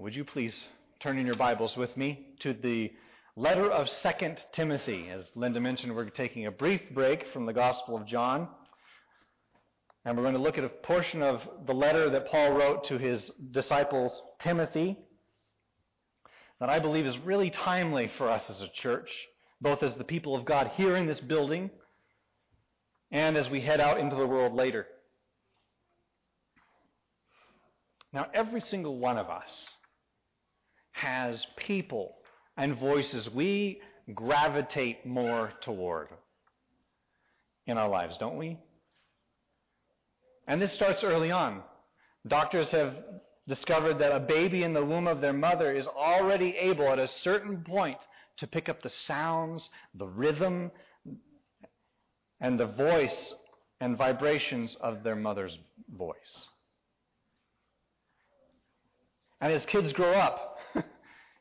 Would you please turn in your Bibles with me to the letter of 2 Timothy? As Linda mentioned, we're taking a brief break from the Gospel of John. And we're going to look at a portion of the letter that Paul wrote to his disciple Timothy that I believe is really timely for us as a church, both as the people of God here in this building and as we head out into the world later. Now, every single one of us has people and voices we gravitate more toward in our lives, don't we? And this starts early on. Doctors have discovered that a baby in the womb of their mother is already able at a certain point to pick up the sounds, the rhythm, and the voice and vibrations of their mother's voice. And as kids grow up,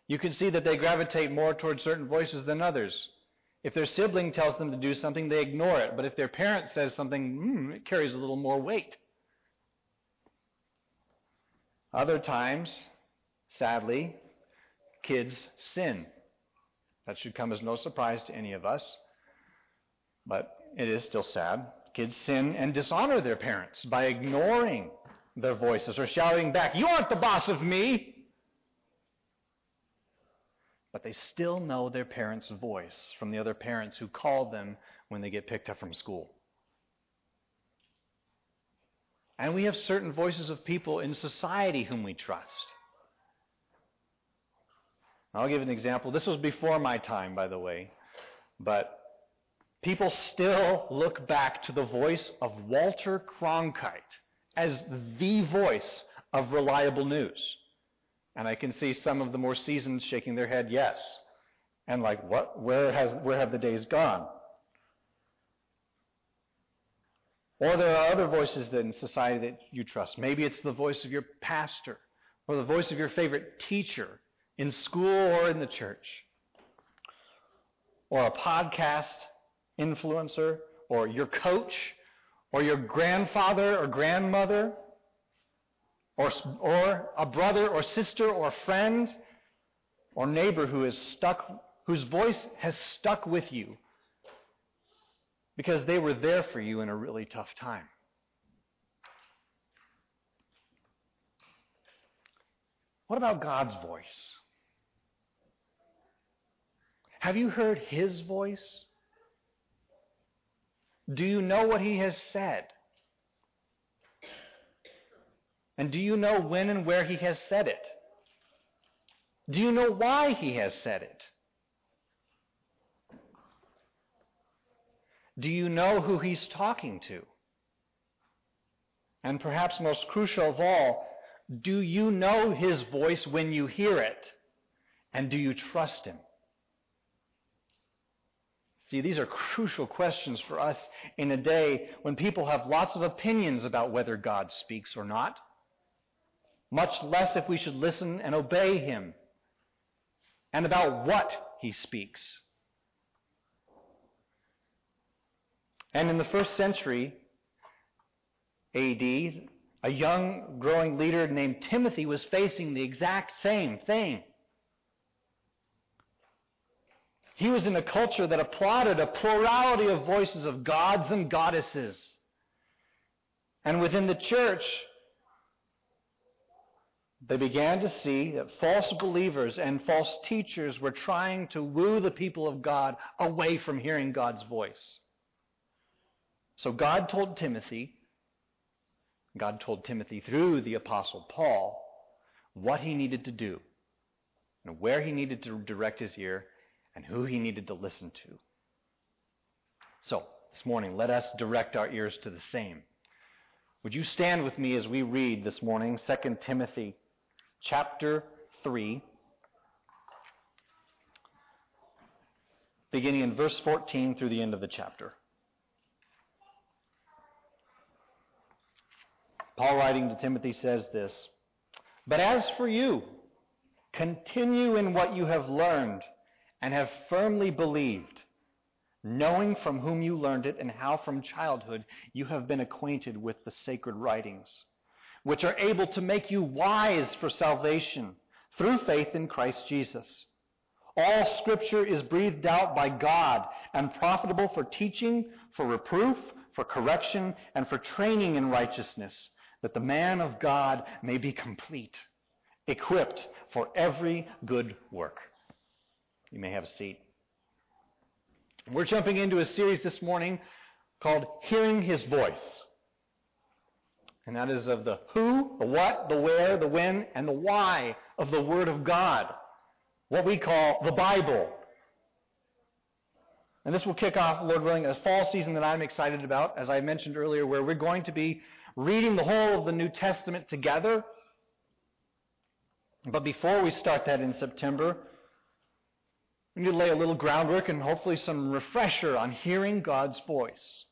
you can see that they gravitate more towards certain voices than others. If their sibling tells them to do something, they ignore it. But if their parent says something, mm, it carries a little more weight. Other times, sadly, kids sin. That should come as no surprise to any of us. But it is still sad. Kids sin and dishonor their parents by ignoring their voices or shouting back, You aren't the boss of me! But they still know their parents' voice from the other parents who called them when they get picked up from school. And we have certain voices of people in society whom we trust. I'll give an example. This was before my time, by the way. But people still look back to the voice of Walter Cronkite as the voice of reliable news. And I can see some of the more seasoned shaking their head yes. And like, what? Where, has, where have the days gone? Or there are other voices in society that you trust. Maybe it's the voice of your pastor or the voice of your favorite teacher in school or in the church. Or a podcast influencer or your coach or your grandfather or grandmother, or, or a brother or sister or friend or neighbor who is stuck, whose voice has stuck with you because they were there for you in a really tough time. What about God's voice? Have you heard His voice? Do you know what he has said? And do you know when and where he has said it? Do you know why he has said it? Do you know who he's talking to? And perhaps most crucial of all, do you know his voice when you hear it? And do you trust him? See, these are crucial questions for us in a day when people have lots of opinions about whether God speaks or not, much less if we should listen and obey Him, and about what He speaks. And in the first century AD, a young growing leader named Timothy was facing the exact same thing. He was in a culture that applauded a plurality of voices of gods and goddesses. And within the church, they began to see that false believers and false teachers were trying to woo the people of God away from hearing God's voice. So God told Timothy, God told Timothy through the Apostle Paul, what he needed to do and where he needed to direct his ear and who he needed to listen to. So, this morning, let us direct our ears to the same. Would you stand with me as we read this morning 2 Timothy chapter 3, beginning in verse 14 through the end of the chapter. Paul, writing to Timothy, says this But as for you, continue in what you have learned and have firmly believed, knowing from whom you learned it and how from childhood you have been acquainted with the sacred writings, which are able to make you wise for salvation through faith in Christ Jesus. All scripture is breathed out by God and profitable for teaching, for reproof, for correction, and for training in righteousness, that the man of God may be complete, equipped for every good work. You may have a seat. We're jumping into a series this morning called Hearing His Voice. And that is of the who, the what, the where, the when, and the why of the Word of God. What we call the Bible. And this will kick off, Lord willing, a fall season that I'm excited about, as I mentioned earlier, where we're going to be reading the whole of the New Testament together. But before we start that in September, we need to lay a little groundwork and hopefully some refresher on hearing God's voice.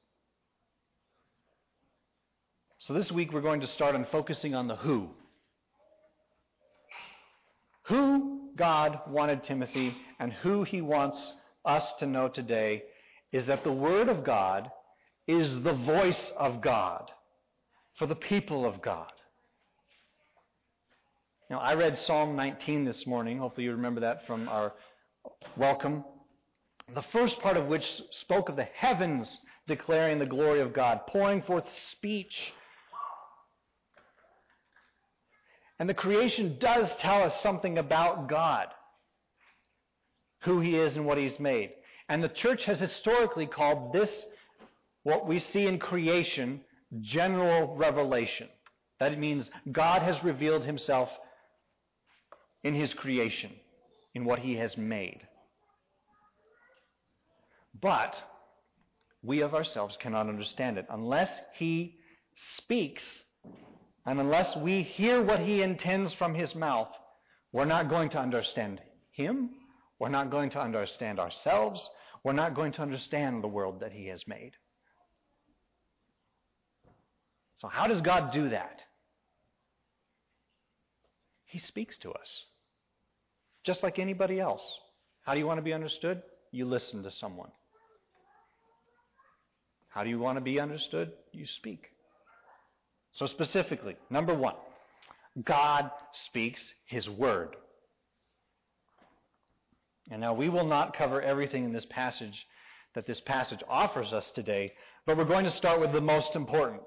So this week we're going to start on focusing on the who. Who God wanted Timothy and who he wants us to know today is that the Word of God is the voice of God for the people of God. Now, I read Psalm 19 this morning. Hopefully, you remember that from our welcome. The first part of which spoke of the heavens declaring the glory of God, pouring forth speech. And the creation does tell us something about God who he is and what he's made. And the church has historically called this, what we see in creation, general revelation. That means God has revealed himself in his creation, in what he has made. But we of ourselves cannot understand it unless he speaks and unless we hear what he intends from his mouth. We're not going to understand him we're not going to understand ourselves. We're not going to understand the world that He has made. So, how does God do that? He speaks to us, just like anybody else. How do you want to be understood? You listen to someone. How do you want to be understood? You speak. So, specifically, number one, God speaks His Word. And now we will not cover everything in this passage that this passage offers us today, but we're going to start with the most important.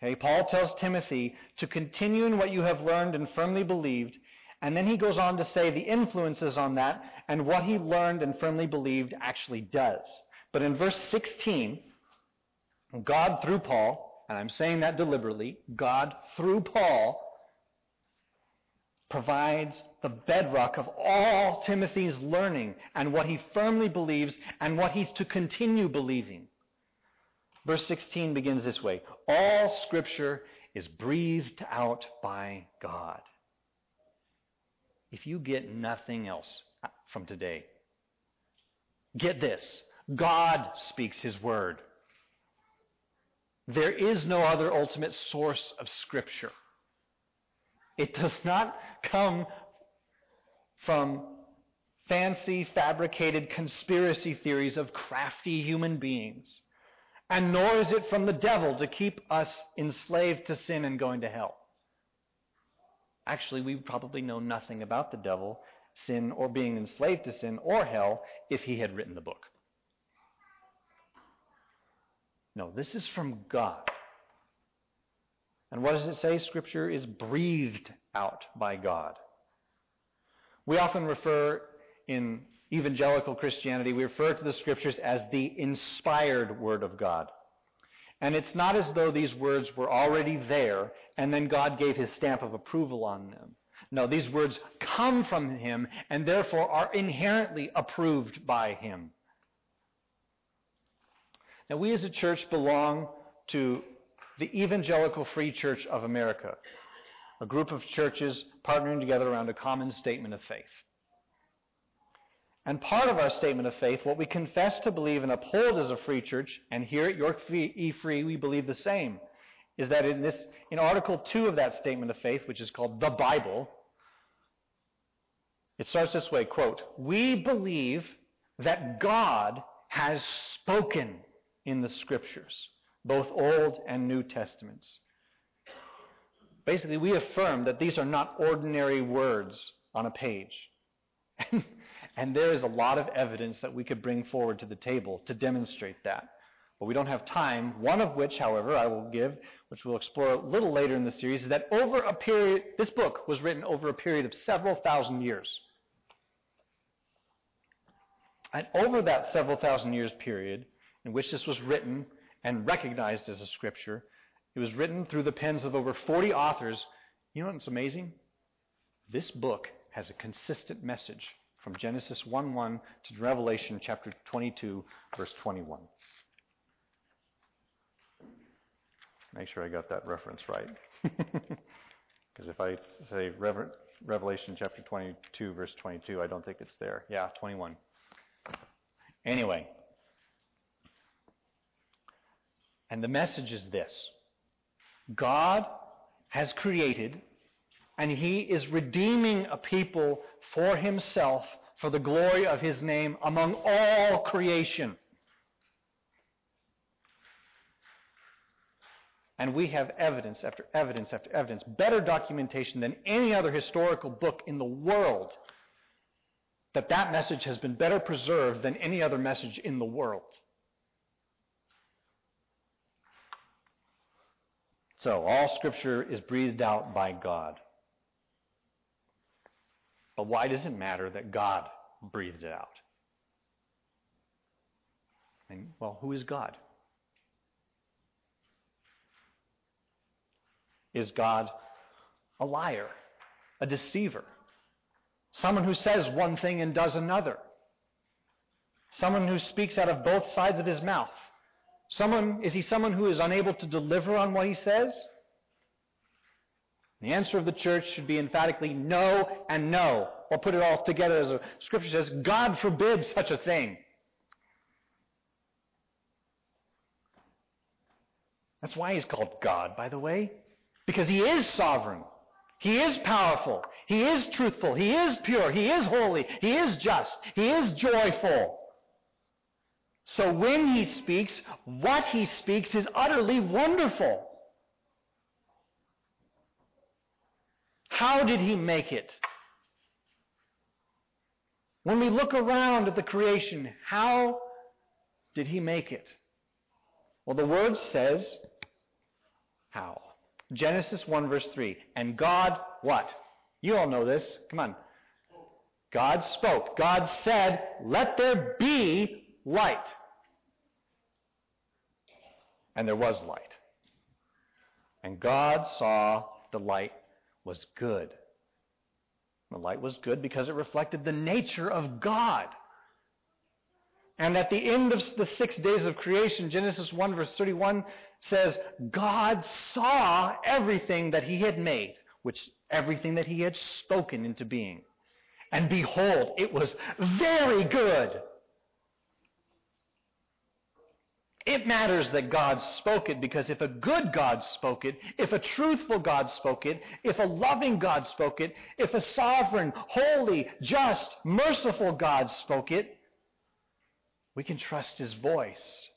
Okay, Paul tells Timothy to continue in what you have learned and firmly believed, and then he goes on to say the influences on that and what he learned and firmly believed actually does. But in verse 16, God through Paul, and I'm saying that deliberately, God through Paul provides the bedrock of all Timothy's learning and what he firmly believes and what he's to continue believing. Verse 16 begins this way All scripture is breathed out by God. If you get nothing else from today, get this God speaks his word. There is no other ultimate source of scripture. It does not come from fancy, fabricated conspiracy theories of crafty human beings. And nor is it from the devil to keep us enslaved to sin and going to hell. Actually, we probably know nothing about the devil, sin, or being enslaved to sin or hell if he had written the book. No, this is from God. And what does it say? Scripture is breathed out by God. We often refer in evangelical Christianity, we refer to the Scriptures as the inspired Word of God. And it's not as though these words were already there and then God gave his stamp of approval on them. No, these words come from him and therefore are inherently approved by him. Now, we as a church belong to the Evangelical Free Church of America, a group of churches partnering together around a common statement of faith. And part of our statement of faith, what we confess to believe and uphold as a free church, and here at York E Free we believe the same, is that in this in Article 2 of that statement of faith, which is called the Bible, it starts this way, quote, "We believe that God has spoken in the scriptures." both Old and New Testaments. Basically, we affirm that these are not ordinary words on a page. and there is a lot of evidence that we could bring forward to the table to demonstrate that. But we don't have time. One of which, however, I will give, which we'll explore a little later in the series, is that over a period, this book was written over a period of several thousand years. And over that several thousand years period in which this was written and recognized as a scripture, it was written through the pens of over 40 authors. You know what's amazing? This book has a consistent message from Genesis 1 1 to Revelation chapter 22, verse 21. Make sure I got that reference right. Because if I say Revelation chapter 22, verse 22, I don't think it's there. Yeah, 21. Anyway. And the message is this God has created, and He is redeeming a people for Himself for the glory of His name among all creation. And we have evidence after evidence after evidence, better documentation than any other historical book in the world, that that message has been better preserved than any other message in the world. So, all Scripture is breathed out by God. But why does it matter that God breathes it out? And, well, who is God? Is God a liar, a deceiver? Someone who says one thing and does another? Someone who speaks out of both sides of his mouth? Someone, is he someone who is unable to deliver on what he says? The answer of the church should be emphatically no and no. Or put it all together as a scripture says, God forbid such a thing. That's why he's called God, by the way. Because he is sovereign. He is powerful. He is truthful. He is pure. He is holy. He is just. He is joyful. So when he speaks, what he speaks is utterly wonderful. How did he make it? When we look around at the creation, how did he make it? Well, the word says, how? Genesis 1 verse 3. And God, what? You all know this. Come on. God spoke. God said, let there be light. And there was light. And God saw the light was good. The light was good because it reflected the nature of God. And at the end of the six days of creation, Genesis 1 verse 31 says, God saw everything that he had made, which everything that he had spoken into being. And behold, it was very good. It matters that God spoke it because if a good God spoke it, if a truthful God spoke it, if a loving God spoke it, if a sovereign, holy, just, merciful God spoke it, we can trust his voice.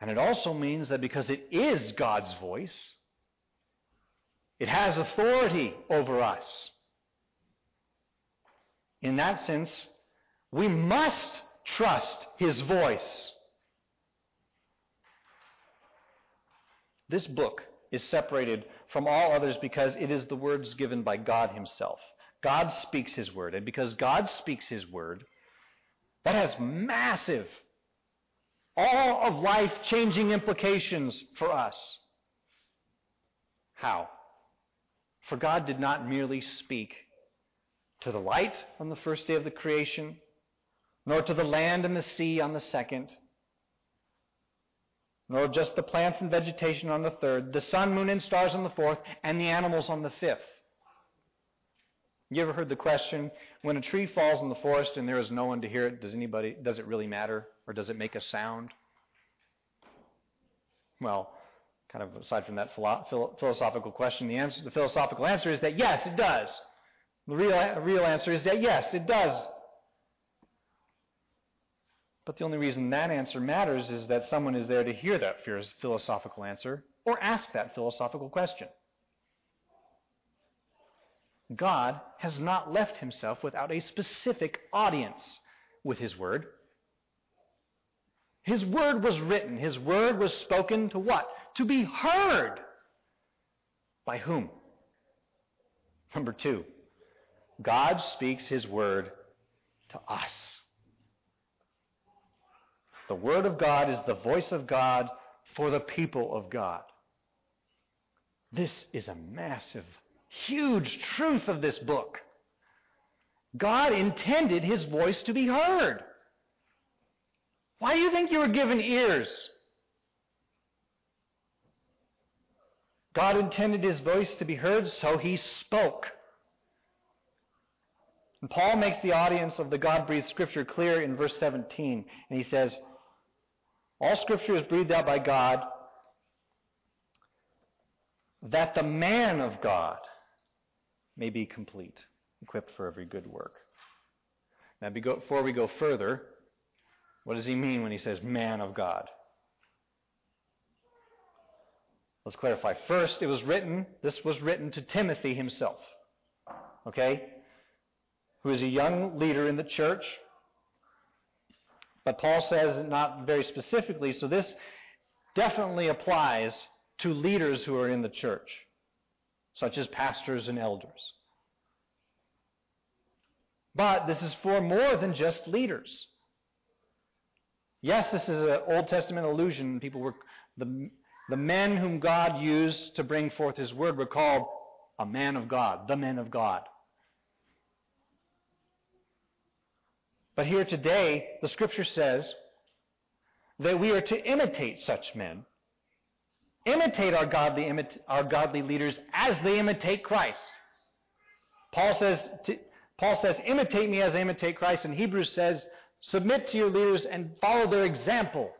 And it also means that because it is God's voice, it has authority over us. In that sense, we must trust his voice. This book is separated from all others because it is the words given by God himself. God speaks his word, and because God speaks his word, that has massive, all of life changing implications for us. How? For God did not merely speak to the light on the first day of the creation, nor to the land and the sea on the second, nor just the plants and vegetation on the third, the sun, moon, and stars on the fourth, and the animals on the fifth. You ever heard the question, when a tree falls in the forest and there is no one to hear it, does anybody does it really matter or does it make a sound? Well, kind of aside from that philosophical question, the answer the philosophical answer is that yes, it does. The real real answer is that yes, it does but the only reason that answer matters is that someone is there to hear that philosophical answer, or ask that philosophical question. God has not left himself without a specific audience with his word. His word was written, his word was spoken to what? To be heard. By whom? Number two, God speaks his word to us. The word of God is the voice of God for the people of God. This is a massive, huge truth of this book. God intended his voice to be heard. Why do you think you were given ears? God intended his voice to be heard, so he spoke. And Paul makes the audience of the God breathed scripture clear in verse 17. And he says, All scripture is breathed out by God, that the man of God may be complete, equipped for every good work. Now, before we go further, what does he mean when he says man of God? Let's clarify. First, it was written, this was written to Timothy himself. Okay? Who is a young leader in the church. But Paul says not very specifically, so this definitely applies to leaders who are in the church, such as pastors and elders. But this is for more than just leaders. Yes, this is an Old Testament allusion. People were the, the men whom God used to bring forth His word were called a man of God, the men of God. But here today, the Scripture says that we are to imitate such men, imitate our godly, our godly leaders as they imitate Christ. Paul says, Paul says, imitate me as I imitate Christ, and Hebrews says, Submit to your leaders and follow their example.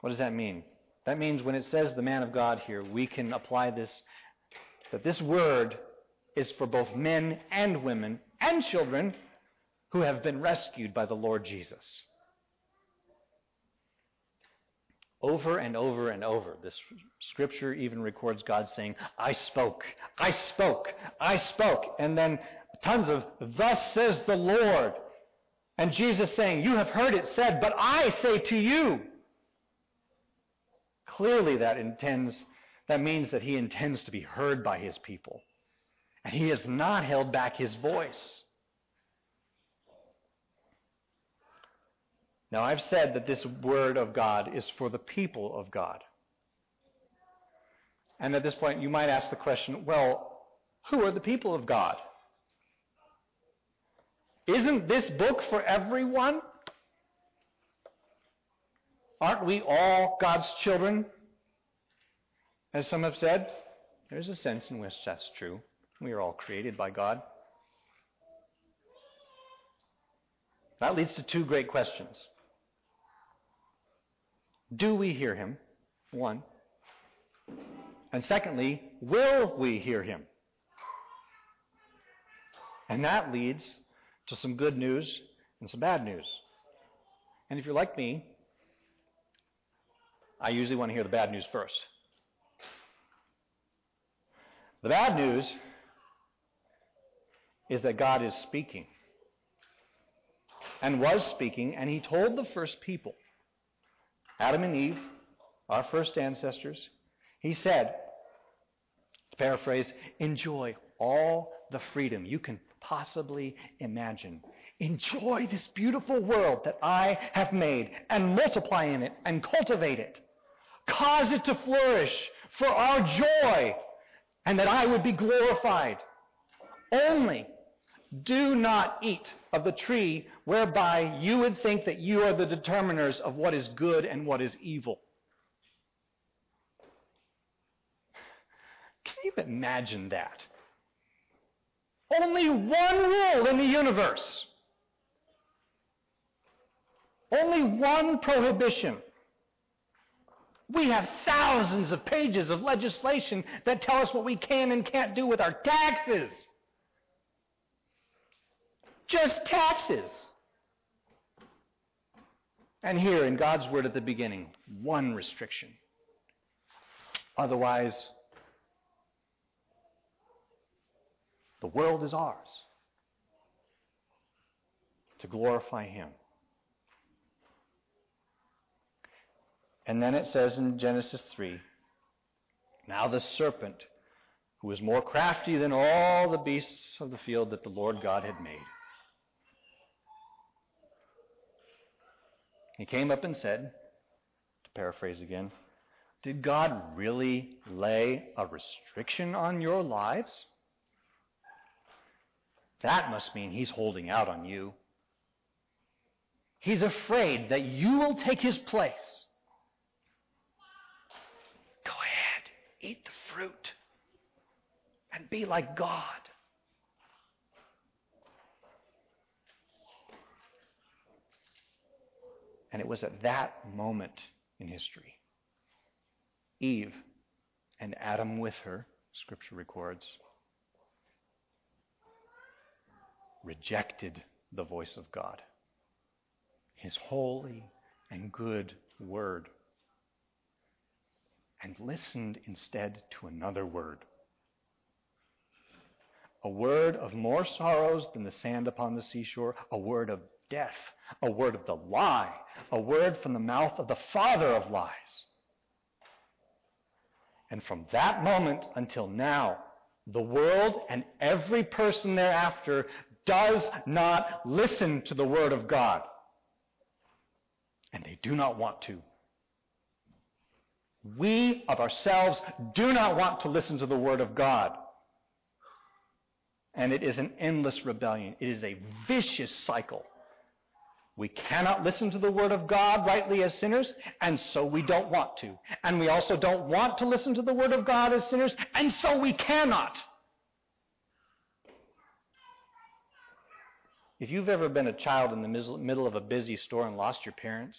What does that mean? That means when it says the man of God here, we can apply this, that this word is for both men and women and children who have been rescued by the Lord Jesus. Over and over and over, this scripture even records God saying, I spoke, I spoke, I spoke. And then Tons of, thus says the Lord. And Jesus saying, You have heard it said, but I say to you. Clearly, that intends, that means that he intends to be heard by his people. And he has not held back his voice. Now, I've said that this word of God is for the people of God. And at this point, you might ask the question well, who are the people of God? Isn't this book for everyone? Aren't we all God's children? As some have said, there's a sense in which that's true. We are all created by God. That leads to two great questions. Do we hear him? One. And secondly, will we hear him? And that leads to some good news and some bad news. And if you're like me, I usually want to hear the bad news first. The bad news is that God is speaking and was speaking, and He told the first people, Adam and Eve, our first ancestors, He said, to paraphrase, enjoy all the freedom you can possibly imagine. Enjoy this beautiful world that I have made and multiply in it and cultivate it. Cause it to flourish for our joy and that I would be glorified. Only do not eat of the tree whereby you would think that you are the determiners of what is good and what is evil. Can you imagine that? Only one rule in the universe. Only one prohibition. We have thousands of pages of legislation that tell us what we can and can't do with our taxes. Just taxes. And here in God's word at the beginning, one restriction. Otherwise, the world is ours to glorify Him. And then it says in Genesis 3 Now the serpent, who was more crafty than all the beasts of the field that the Lord God had made, he came up and said, to paraphrase again, Did God really lay a restriction on your lives? That must mean he's holding out on you. He's afraid that you will take his place. Go ahead, eat the fruit, and be like God. And it was at that moment in history, Eve and Adam with her, Scripture records, rejected the voice of God his holy and good word, and listened instead to another word. A word of more sorrows than the sand upon the seashore, a word of death, a word of the lie, a word from the mouth of the father of lies. And from that moment until now, the world and every person thereafter does not listen to the word of God and they do not want to. We of ourselves do not want to listen to the Word of God. And it is an endless rebellion. It is a vicious cycle. We cannot listen to the Word of God rightly as sinners, and so we don't want to. And we also don't want to listen to the Word of God as sinners, and so we cannot. If you've ever been a child in the middle of a busy store and lost your parents,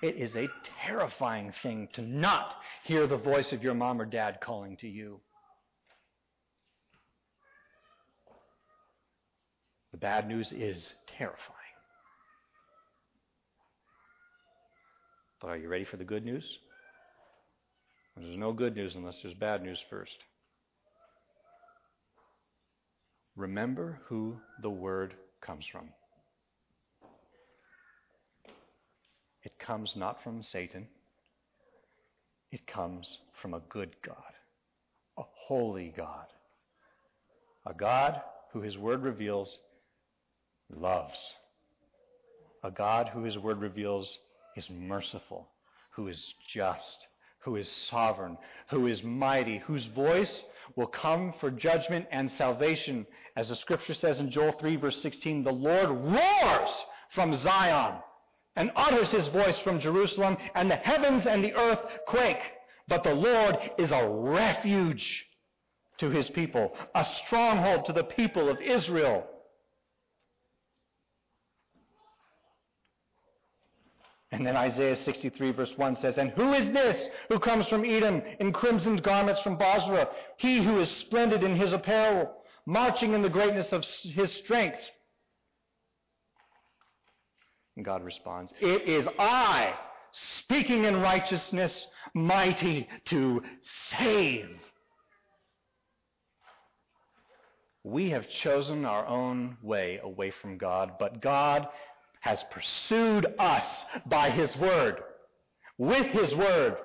it is a terrifying thing to not hear the voice of your mom or dad calling to you. The bad news is terrifying. But are you ready for the good news? There's no good news unless there's bad news first. Remember who the Word comes from. It comes not from Satan, it comes from a good God, a holy God, a God who his word reveals loves, a God who his word reveals is merciful, who is just, who is sovereign, who is mighty, whose voice will come for judgment and salvation. As the scripture says in Joel 3, verse 16, the Lord roars from Zion and utters his voice from Jerusalem, and the heavens and the earth quake. But the Lord is a refuge to his people, a stronghold to the people of Israel. And then Isaiah 63, verse 1 says, And who is this who comes from Edom in crimsoned garments from Bozrah? He who is splendid in his apparel, marching in the greatness of his strength. And God responds, It is I, speaking in righteousness, mighty to save. We have chosen our own way away from God, but God has pursued us by His Word, with His Word.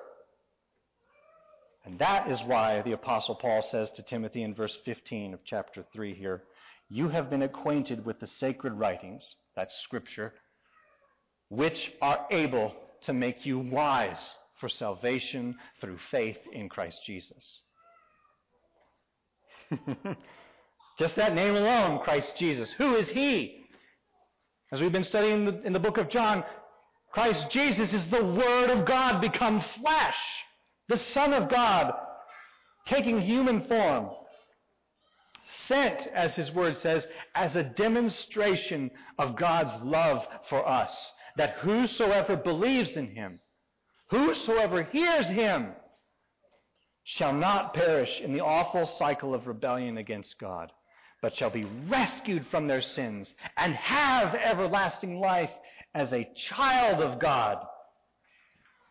And that is why the Apostle Paul says to Timothy in verse 15 of chapter 3 here, You have been acquainted with the sacred writings, that's Scripture, which are able to make you wise for salvation through faith in Christ Jesus. Just that name alone, Christ Jesus. Who is He? As we've been studying in the, in the book of John, Christ Jesus is the Word of God become flesh, the Son of God taking human form, sent, as his word says, as a demonstration of God's love for us, that whosoever believes in him, whosoever hears him, shall not perish in the awful cycle of rebellion against God, but shall be rescued from their sins and have everlasting life as a child of God,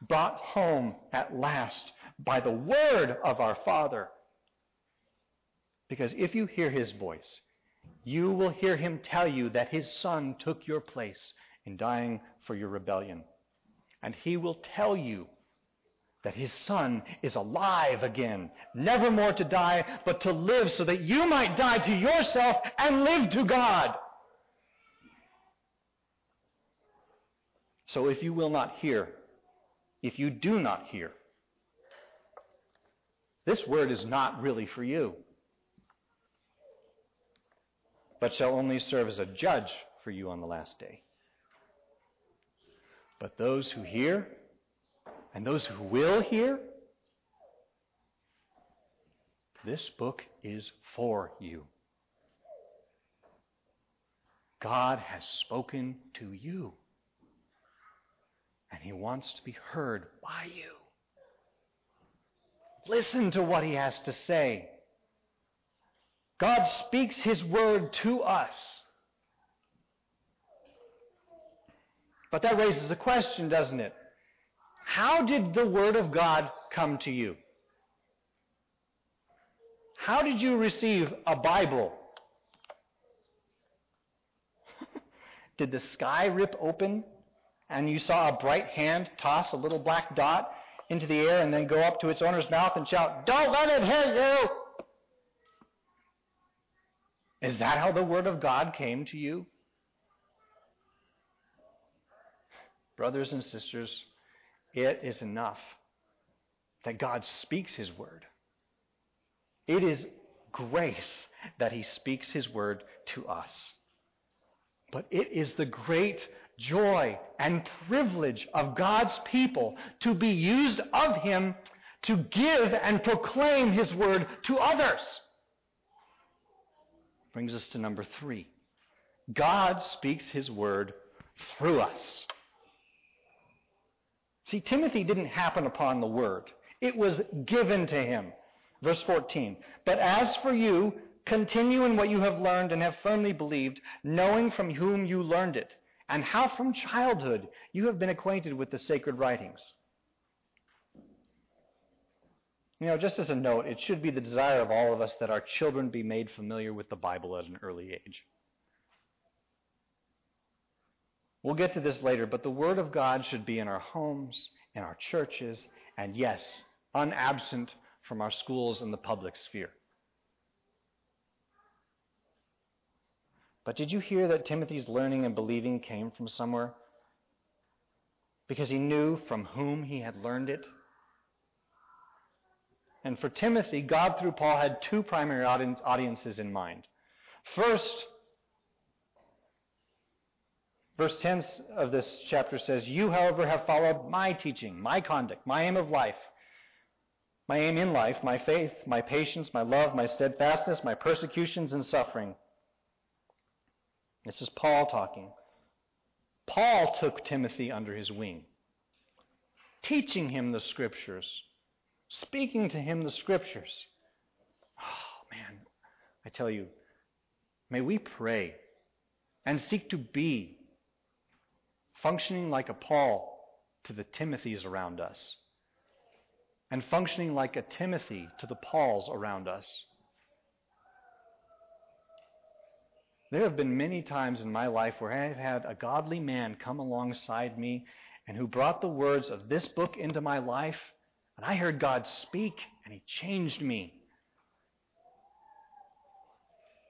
brought home at last by the word of our Father. Because if you hear his voice, you will hear him tell you that his son took your place in dying for your rebellion. And he will tell you that his son is alive again, never more to die, but to live so that you might die to yourself and live to God. So if you will not hear, if you do not hear, this word is not really for you, but shall only serve as a judge for you on the last day. But those who hear, and those who will hear, this book is for you. God has spoken to you, and He wants to be heard by you. Listen to what He has to say. God speaks His word to us. But that raises a question, doesn't it? How did the Word of God come to you? How did you receive a Bible? did the sky rip open and you saw a bright hand toss a little black dot into the air and then go up to its owner's mouth and shout, Don't let it hit you! Is that how the Word of God came to you? Brothers and sisters, it is enough that God speaks His word. It is grace that He speaks His word to us. But it is the great joy and privilege of God's people to be used of Him to give and proclaim His word to others. Brings us to number three. God speaks His word through us. See, Timothy didn't happen upon the word, it was given to him. Verse 14. But as for you, continue in what you have learned and have firmly believed, knowing from whom you learned it, and how from childhood you have been acquainted with the sacred writings. You know, just as a note, it should be the desire of all of us that our children be made familiar with the Bible at an early age. We'll get to this later, but the Word of God should be in our homes, in our churches, and yes, unabsent from our schools and the public sphere. But did you hear that Timothy's learning and believing came from somewhere? Because he knew from whom he had learned it. And for Timothy, God through Paul had two primary audiences in mind. First, Verse 10 of this chapter says, You, however, have followed my teaching, my conduct, my aim of life, my aim in life, my faith, my patience, my love, my steadfastness, my persecutions and suffering. This is Paul talking. Paul took Timothy under his wing, teaching him the scriptures, speaking to him the scriptures. Oh, man, I tell you, may we pray and seek to be functioning like a Paul to the Timothys around us, and functioning like a Timothy to the Pauls around us. There have been many times in my life where I have had a godly man come alongside me and who brought the words of this book into my life, and I heard God speak, and He changed me.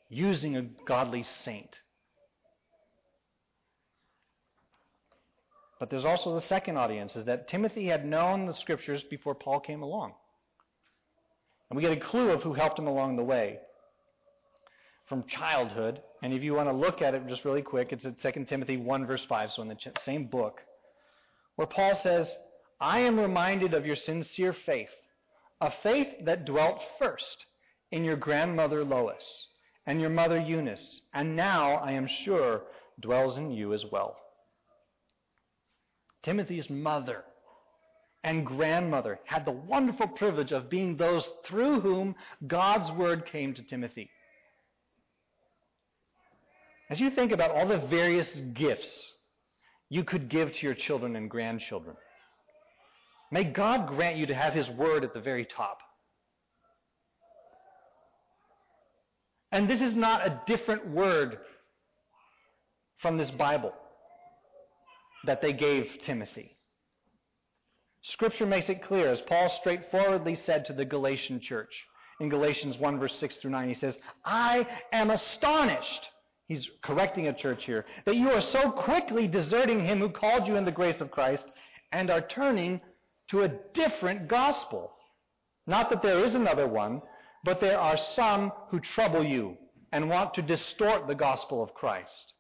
Using a godly saint. But there's also the second audience, is that Timothy had known the scriptures before Paul came along. And we get a clue of who helped him along the way from childhood. And if you want to look at it just really quick, it's at 2 Timothy 1, verse 5, so in the same book, where Paul says, I am reminded of your sincere faith, a faith that dwelt first in your grandmother Lois and your mother Eunice, and now, I am sure, dwells in you as well. Timothy's mother and grandmother had the wonderful privilege of being those through whom God's word came to Timothy. As you think about all the various gifts you could give to your children and grandchildren, may God grant you to have His Word at the very top. And this is not a different word from this Bible that they gave Timothy. Scripture makes it clear, as Paul straightforwardly said to the Galatian church in Galatians 1, verse 6 through 9, he says, I am astonished. He's correcting a church here, that you are so quickly deserting him who called you in the grace of Christ and are turning to a different gospel. Not that there is another one, but there are some who trouble you and want to distort the gospel of Christ.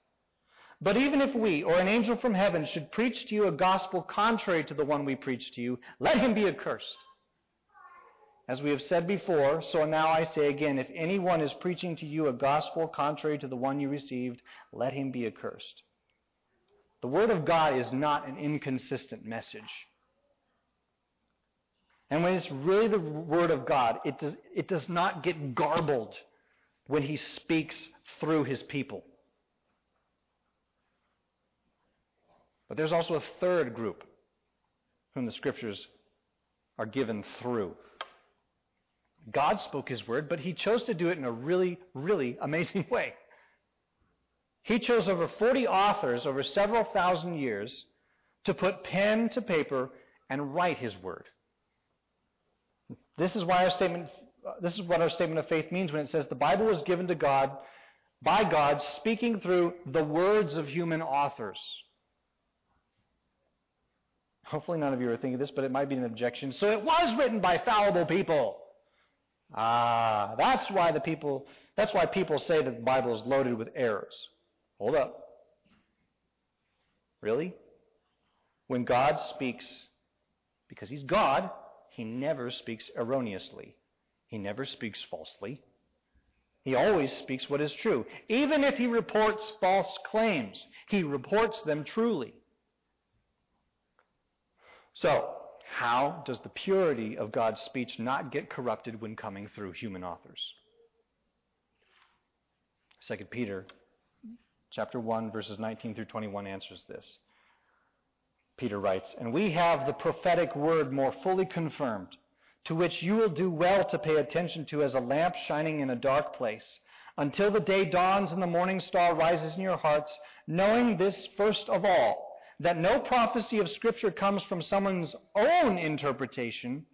But even if we or an angel from heaven should preach to you a gospel contrary to the one we preach to you, let him be accursed. As we have said before, so now I say again if anyone is preaching to you a gospel contrary to the one you received, let him be accursed. The Word of God is not an inconsistent message. And when it's really the Word of God, it does, it does not get garbled when He speaks through His people. But there's also a third group whom the Scriptures are given through. God spoke His Word, but He chose to do it in a really, really amazing way. He chose over 40 authors over several thousand years to put pen to paper and write His Word. This is why our statement this is what our statement of faith means when it says the Bible was given to God by God speaking through the words of human authors. Hopefully none of you are thinking this, but it might be an objection. So it was written by fallible people. Ah, that's why the people that's why people say that the Bible is loaded with errors. Hold up. Really? When God speaks because he's God, he never speaks erroneously. He never speaks falsely. He always speaks what is true. Even if he reports false claims, he reports them truly. So, how does the purity of God's speech not get corrupted when coming through human authors? 2 Peter chapter 1 verses 19 through 21 answers this. Peter writes, And we have the prophetic word more fully confirmed, to which you will do well to pay attention to as a lamp shining in a dark place, until the day dawns and the morning star rises in your hearts, knowing this first of all, that no prophecy of Scripture comes from someone's own interpretation.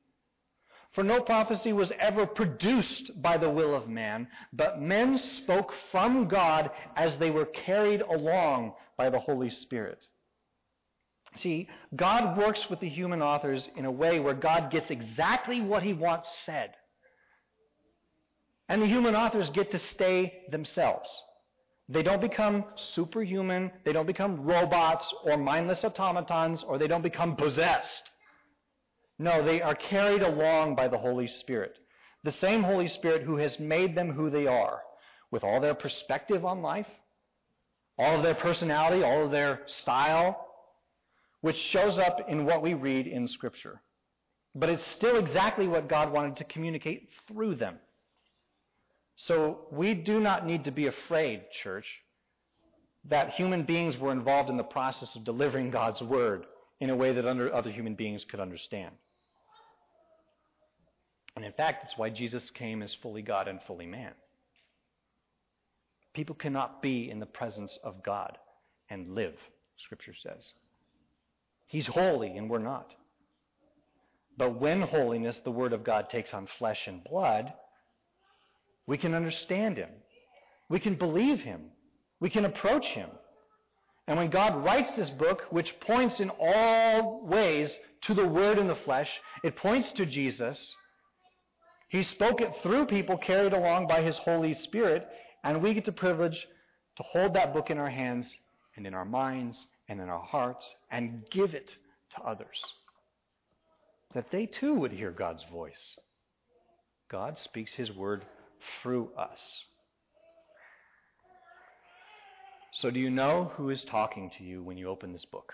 For no prophecy was ever produced by the will of man, but men spoke from God as they were carried along by the Holy Spirit. See, God works with the human authors in a way where God gets exactly what he wants said. And the human authors get to stay themselves. They don't become superhuman, they don't become robots or mindless automatons, or they don't become possessed. No, they are carried along by the Holy Spirit. The same Holy Spirit who has made them who they are, with all their perspective on life, all of their personality, all of their style, which shows up in what we read in Scripture. But it's still exactly what God wanted to communicate through them. So we do not need to be afraid, church, that human beings were involved in the process of delivering God's word in a way that other human beings could understand. And in fact, that's why Jesus came as fully God and fully man. People cannot be in the presence of God and live, Scripture says. He's holy and we're not. But when holiness, the Word of God, takes on flesh and blood, we can understand Him. We can believe Him. We can approach Him. And when God writes this book, which points in all ways to the Word in the flesh, it points to Jesus. He spoke it through people carried along by His Holy Spirit, and we get the privilege to hold that book in our hands and in our minds and in our hearts and give it to others. That they too would hear God's voice. God speaks His word through us. So, do you know who is talking to you when you open this book?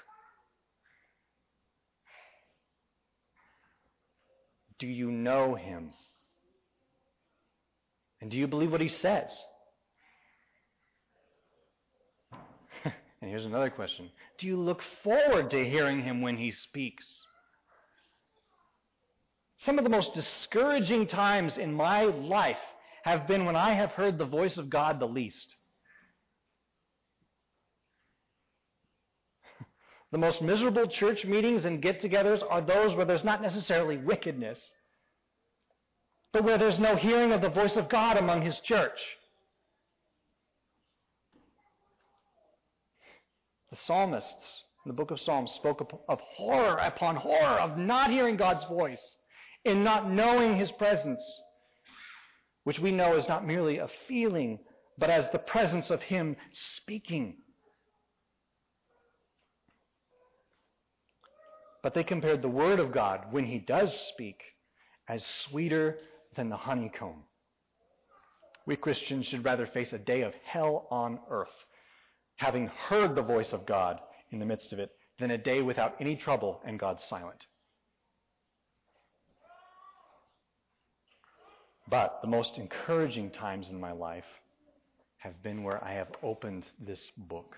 Do you know Him? And do you believe what He says? And here's another question Do you look forward to hearing him when he speaks? Some of the most discouraging times in my life have been when I have heard the voice of God the least. The most miserable church meetings and get togethers are those where there's not necessarily wickedness, but where there's no hearing of the voice of God among his church. The psalmists in the book of Psalms spoke of horror upon horror of not hearing God's voice, and not knowing his presence, which we know is not merely a feeling, but as the presence of him speaking. But they compared the Word of God, when He does speak, as sweeter than the honeycomb. We Christians should rather face a day of hell on earth, having heard the voice of God in the midst of it, than a day without any trouble and God silent. But the most encouraging times in my life have been where I have opened this book,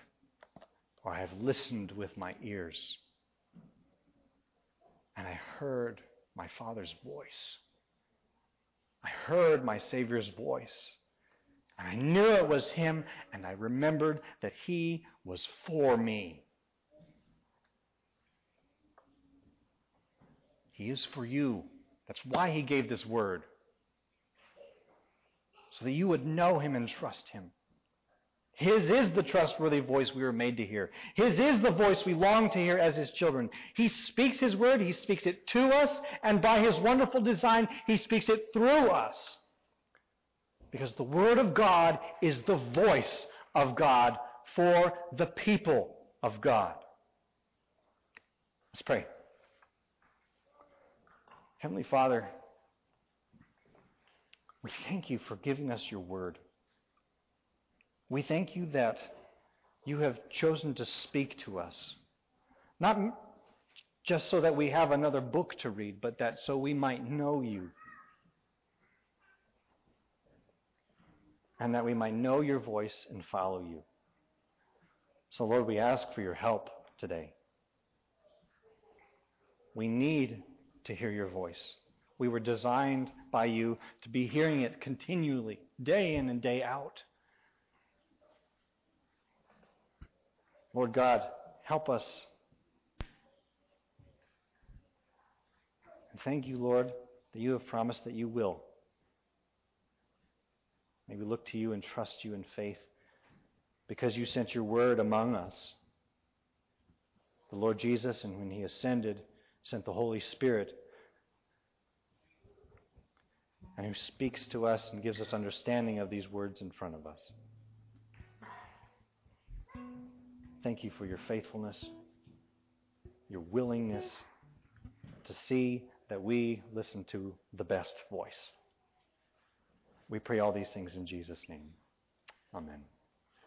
or I have listened with my ears and I heard my Father's voice. I heard my Savior's voice. And I knew it was Him, and I remembered that He was for me. He is for you. That's why He gave this word. So that you would know Him and trust Him. His is the trustworthy voice we were made to hear. His is the voice we long to hear as His children. He speaks His word, He speaks it to us, and by His wonderful design, He speaks it through us. Because the Word of God is the voice of God for the people of God. Let's pray. Heavenly Father, we thank you for giving us your Word. We thank you that you have chosen to speak to us. Not just so that we have another book to read, but that so we might know you. And that we might know your voice and follow you. So, Lord, we ask for your help today. We need to hear your voice. We were designed by you to be hearing it continually, day in and day out. Lord God, help us. And thank you, Lord, that you have promised that you will. May we look to you and trust you in faith because you sent your word among us. The Lord Jesus, and when he ascended, sent the Holy Spirit, and who speaks to us and gives us understanding of these words in front of us. Thank you for your faithfulness, your willingness to see that we listen to the best voice. We pray all these things in Jesus' name. Amen.